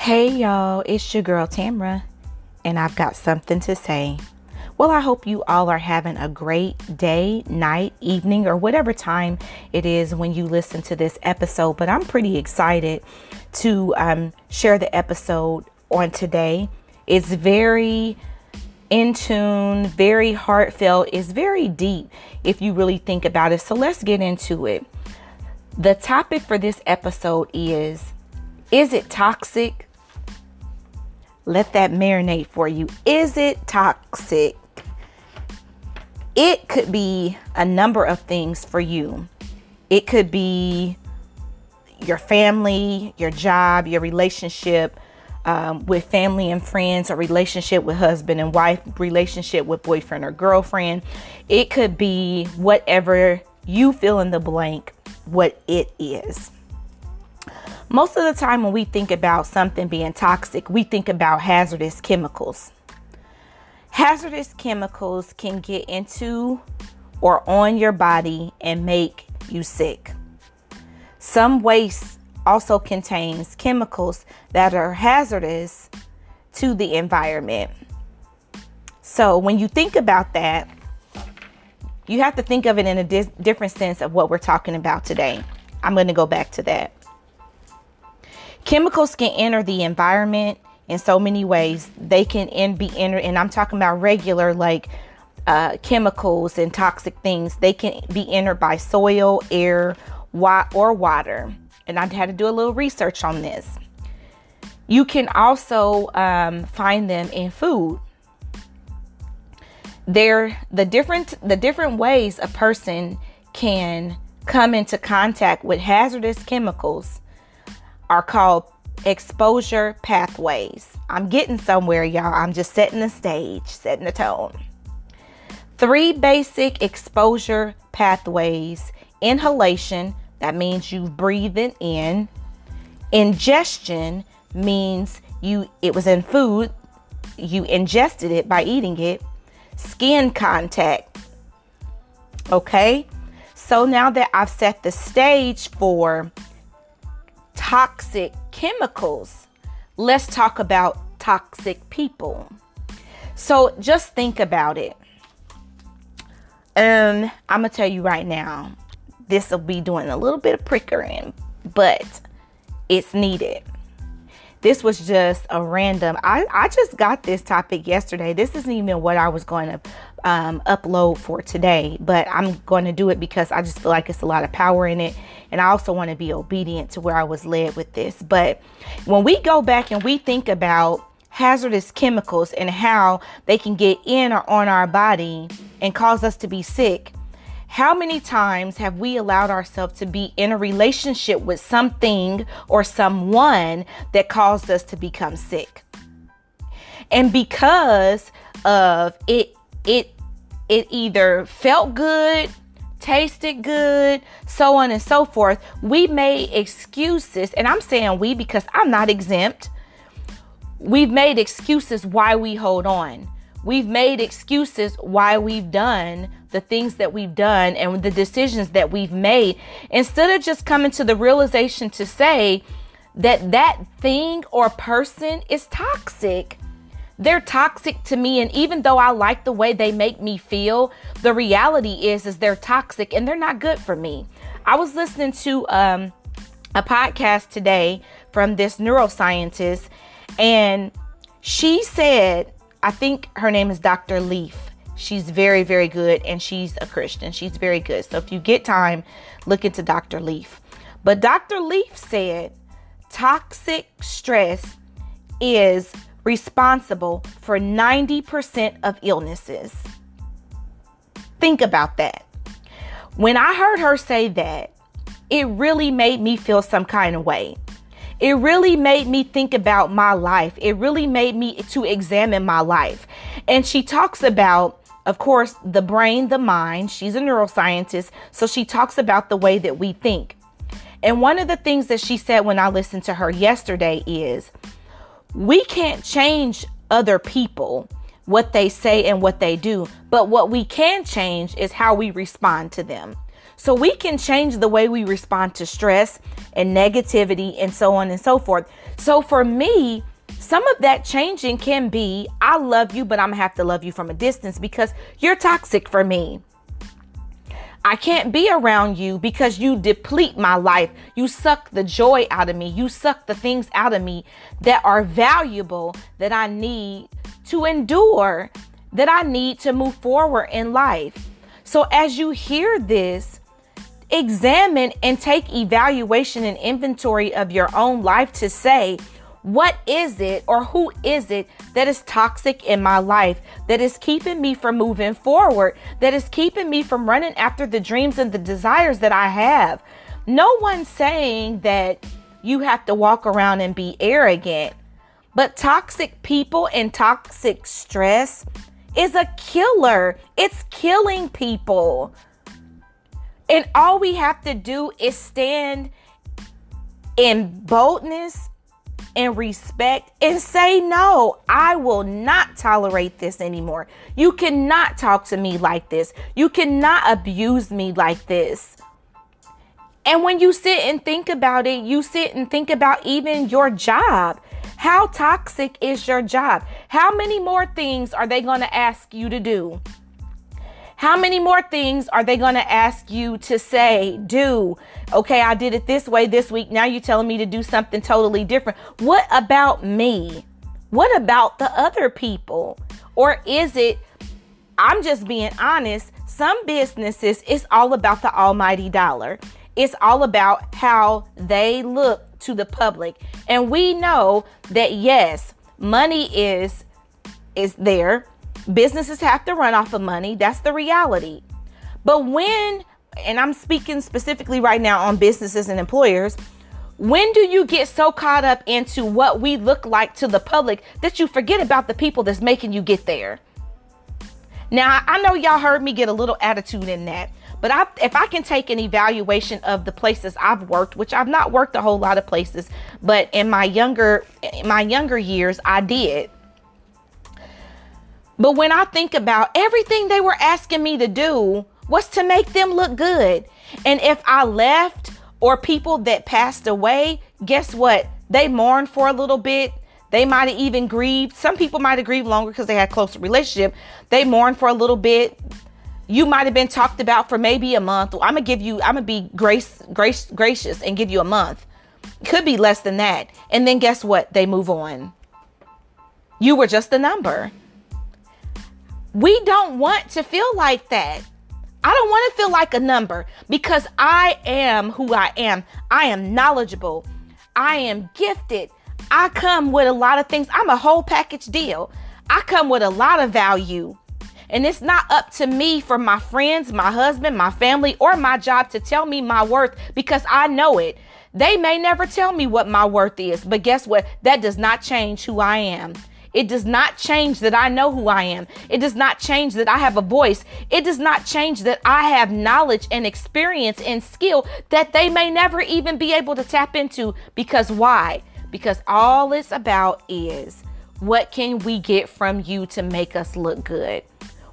Hey y'all, it's your girl Tamra, and I've got something to say. Well, I hope you all are having a great day, night, evening, or whatever time it is when you listen to this episode. But I'm pretty excited to um, share the episode on today. It's very in tune, very heartfelt, it's very deep if you really think about it. So let's get into it. The topic for this episode is Is it toxic? Let that marinate for you. Is it toxic? It could be a number of things for you. It could be your family, your job, your relationship um, with family and friends, a relationship with husband and wife, relationship with boyfriend or girlfriend. It could be whatever you fill in the blank, what it is. Most of the time, when we think about something being toxic, we think about hazardous chemicals. Hazardous chemicals can get into or on your body and make you sick. Some waste also contains chemicals that are hazardous to the environment. So, when you think about that, you have to think of it in a di- different sense of what we're talking about today. I'm going to go back to that. Chemicals can enter the environment in so many ways. They can in, be entered, and I'm talking about regular like uh, chemicals and toxic things. They can be entered by soil, air, wa- or water. And I had to do a little research on this. You can also um, find them in food. They're the different the different ways a person can come into contact with hazardous chemicals are called exposure pathways. I'm getting somewhere, y'all. I'm just setting the stage, setting the tone. Three basic exposure pathways inhalation, that means you breathing in. Ingestion means you it was in food, you ingested it by eating it. Skin contact. Okay? So now that I've set the stage for toxic chemicals, let's talk about toxic people. So just think about it. Um, I'm gonna tell you right now, this will be doing a little bit of prickering, but it's needed. This was just a random. I, I just got this topic yesterday. This isn't even what I was going to um, upload for today, but I'm going to do it because I just feel like it's a lot of power in it. And I also want to be obedient to where I was led with this. But when we go back and we think about hazardous chemicals and how they can get in or on our body and cause us to be sick, how many times have we allowed ourselves to be in a relationship with something or someone that caused us to become sick? And because of it, it, it either felt good, tasted good, so on and so forth, we made excuses. And I'm saying we because I'm not exempt. We've made excuses why we hold on. We've made excuses why we've done the things that we've done and the decisions that we've made instead of just coming to the realization to say that that thing or person is toxic. They're toxic to me and even though I like the way they make me feel, the reality is is they're toxic and they're not good for me. I was listening to um, a podcast today from this neuroscientist and she said I think her name is Dr. Leaf. She's very, very good and she's a Christian. She's very good. So if you get time, look into Dr. Leaf. But Dr. Leaf said toxic stress is responsible for 90% of illnesses. Think about that. When I heard her say that, it really made me feel some kind of way it really made me think about my life. It really made me to examine my life. And she talks about of course, the brain, the mind. She's a neuroscientist, so she talks about the way that we think. And one of the things that she said when I listened to her yesterday is we can't change other people. what they say and what they do. But what we can change is how we respond to them. So we can change the way we respond to stress and negativity and so on and so forth. So for me, some of that changing can be I love you, but I'm gonna have to love you from a distance because you're toxic for me. I can't be around you because you deplete my life. You suck the joy out of me. You suck the things out of me that are valuable that I need to endure, that I need to move forward in life. So as you hear this, examine and take evaluation and inventory of your own life to say, what is it or who is it that is toxic in my life that is keeping me from moving forward, that is keeping me from running after the dreams and the desires that I have? No one's saying that you have to walk around and be arrogant, but toxic people and toxic stress is a killer. It's killing people. And all we have to do is stand in boldness and respect and say, No, I will not tolerate this anymore. You cannot talk to me like this. You cannot abuse me like this. And when you sit and think about it, you sit and think about even your job. How toxic is your job? How many more things are they going to ask you to do? How many more things are they going to ask you to say, do? Okay, I did it this way this week. Now you're telling me to do something totally different. What about me? What about the other people? Or is it, I'm just being honest, some businesses, it's all about the almighty dollar. It's all about how they look to the public. And we know that yes, money is is there Businesses have to run off of money. That's the reality. But when, and I'm speaking specifically right now on businesses and employers, when do you get so caught up into what we look like to the public that you forget about the people that's making you get there? Now, I know y'all heard me get a little attitude in that, but I, if I can take an evaluation of the places I've worked, which I've not worked a whole lot of places, but in my younger in my younger years, I did. But when I think about everything they were asking me to do was to make them look good. And if I left or people that passed away, guess what? They mourned for a little bit. They might have even grieved. Some people might have grieved longer because they had closer relationship. They mourned for a little bit. You might have been talked about for maybe a month. I'm gonna give you. I'm gonna be grace, grace, gracious and give you a month. Could be less than that. And then guess what? They move on. You were just a number. We don't want to feel like that. I don't want to feel like a number because I am who I am. I am knowledgeable. I am gifted. I come with a lot of things. I'm a whole package deal. I come with a lot of value. And it's not up to me for my friends, my husband, my family, or my job to tell me my worth because I know it. They may never tell me what my worth is, but guess what? That does not change who I am. It does not change that I know who I am. It does not change that I have a voice. It does not change that I have knowledge and experience and skill that they may never even be able to tap into. Because why? Because all it's about is what can we get from you to make us look good?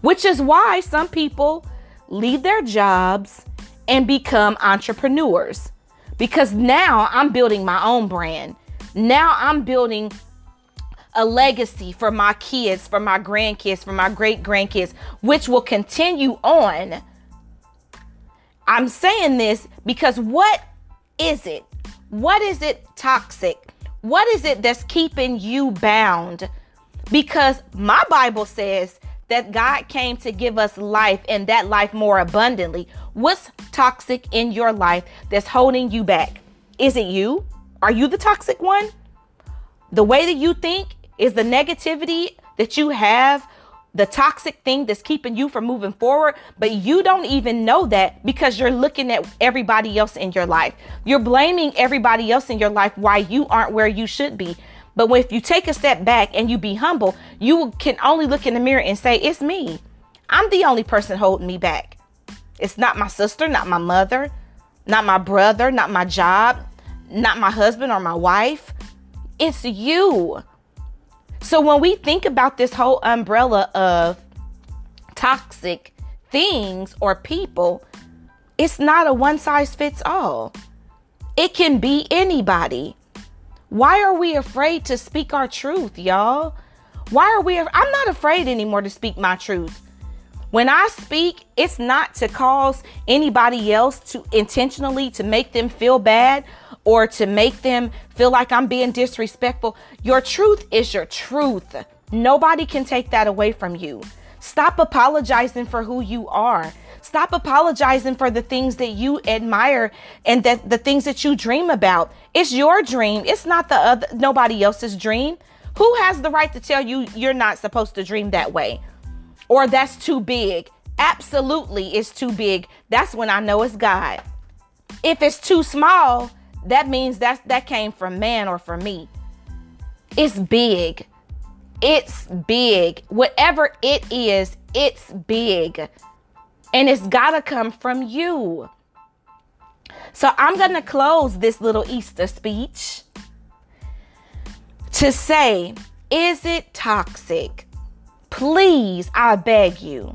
Which is why some people leave their jobs and become entrepreneurs. Because now I'm building my own brand. Now I'm building a legacy for my kids, for my grandkids, for my great grandkids, which will continue on. I'm saying this because what is it? What is it toxic? What is it that's keeping you bound? Because my Bible says that God came to give us life and that life more abundantly. What's toxic in your life that's holding you back? Is it you? Are you the toxic one? The way that you think is the negativity that you have the toxic thing that's keeping you from moving forward, but you don't even know that because you're looking at everybody else in your life. You're blaming everybody else in your life why you aren't where you should be. But if you take a step back and you be humble, you can only look in the mirror and say, It's me. I'm the only person holding me back. It's not my sister, not my mother, not my brother, not my job, not my husband or my wife. It's you. So when we think about this whole umbrella of toxic things or people, it's not a one size fits all. It can be anybody. Why are we afraid to speak our truth, y'all? Why are we? I'm not afraid anymore to speak my truth. When I speak, it's not to cause anybody else to intentionally to make them feel bad or to make them feel like I'm being disrespectful. Your truth is your truth. Nobody can take that away from you. Stop apologizing for who you are. Stop apologizing for the things that you admire and that the things that you dream about. It's your dream. It's not the other nobody else's dream. Who has the right to tell you you're not supposed to dream that way? Or that's too big? Absolutely, it's too big. That's when I know it's God. If it's too small, that means that that came from man or from me. It's big. It's big. Whatever it is, it's big. And it's got to come from you. So I'm going to close this little Easter speech to say, is it toxic? Please, I beg you,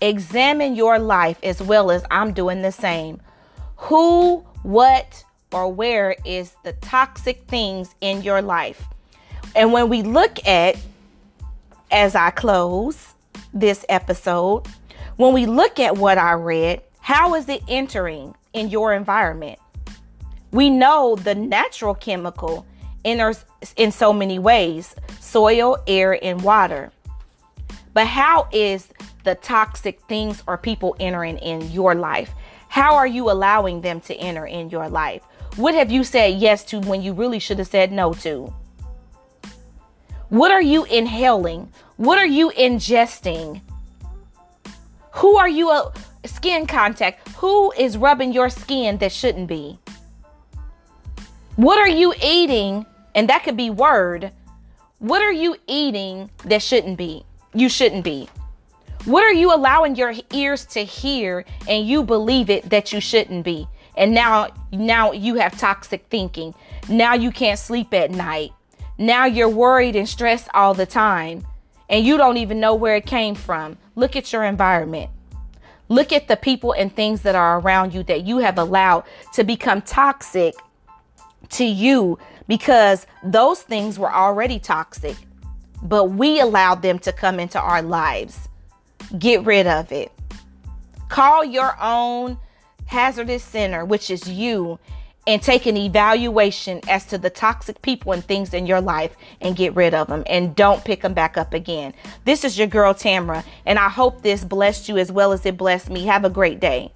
examine your life as well as I'm doing the same. Who, what, or where is the toxic things in your life? And when we look at, as I close this episode, when we look at what I read, how is it entering in your environment? We know the natural chemical enters in so many ways soil, air, and water. But how is the toxic things or people entering in your life? How are you allowing them to enter in your life? What have you said yes to when you really should have said no to? What are you inhaling? What are you ingesting? Who are you a uh, skin contact? Who is rubbing your skin that shouldn't be? What are you eating? And that could be word. What are you eating that shouldn't be? You shouldn't be. What are you allowing your ears to hear and you believe it that you shouldn't be? and now now you have toxic thinking. Now you can't sleep at night. Now you're worried and stressed all the time and you don't even know where it came from. Look at your environment. Look at the people and things that are around you that you have allowed to become toxic to you because those things were already toxic but we allowed them to come into our lives get rid of it call your own hazardous center, which is you, and take an evaluation as to the toxic people and things in your life and get rid of them and don't pick them back up again. This is your girl Tamra, and I hope this blessed you as well as it blessed me. Have a great day.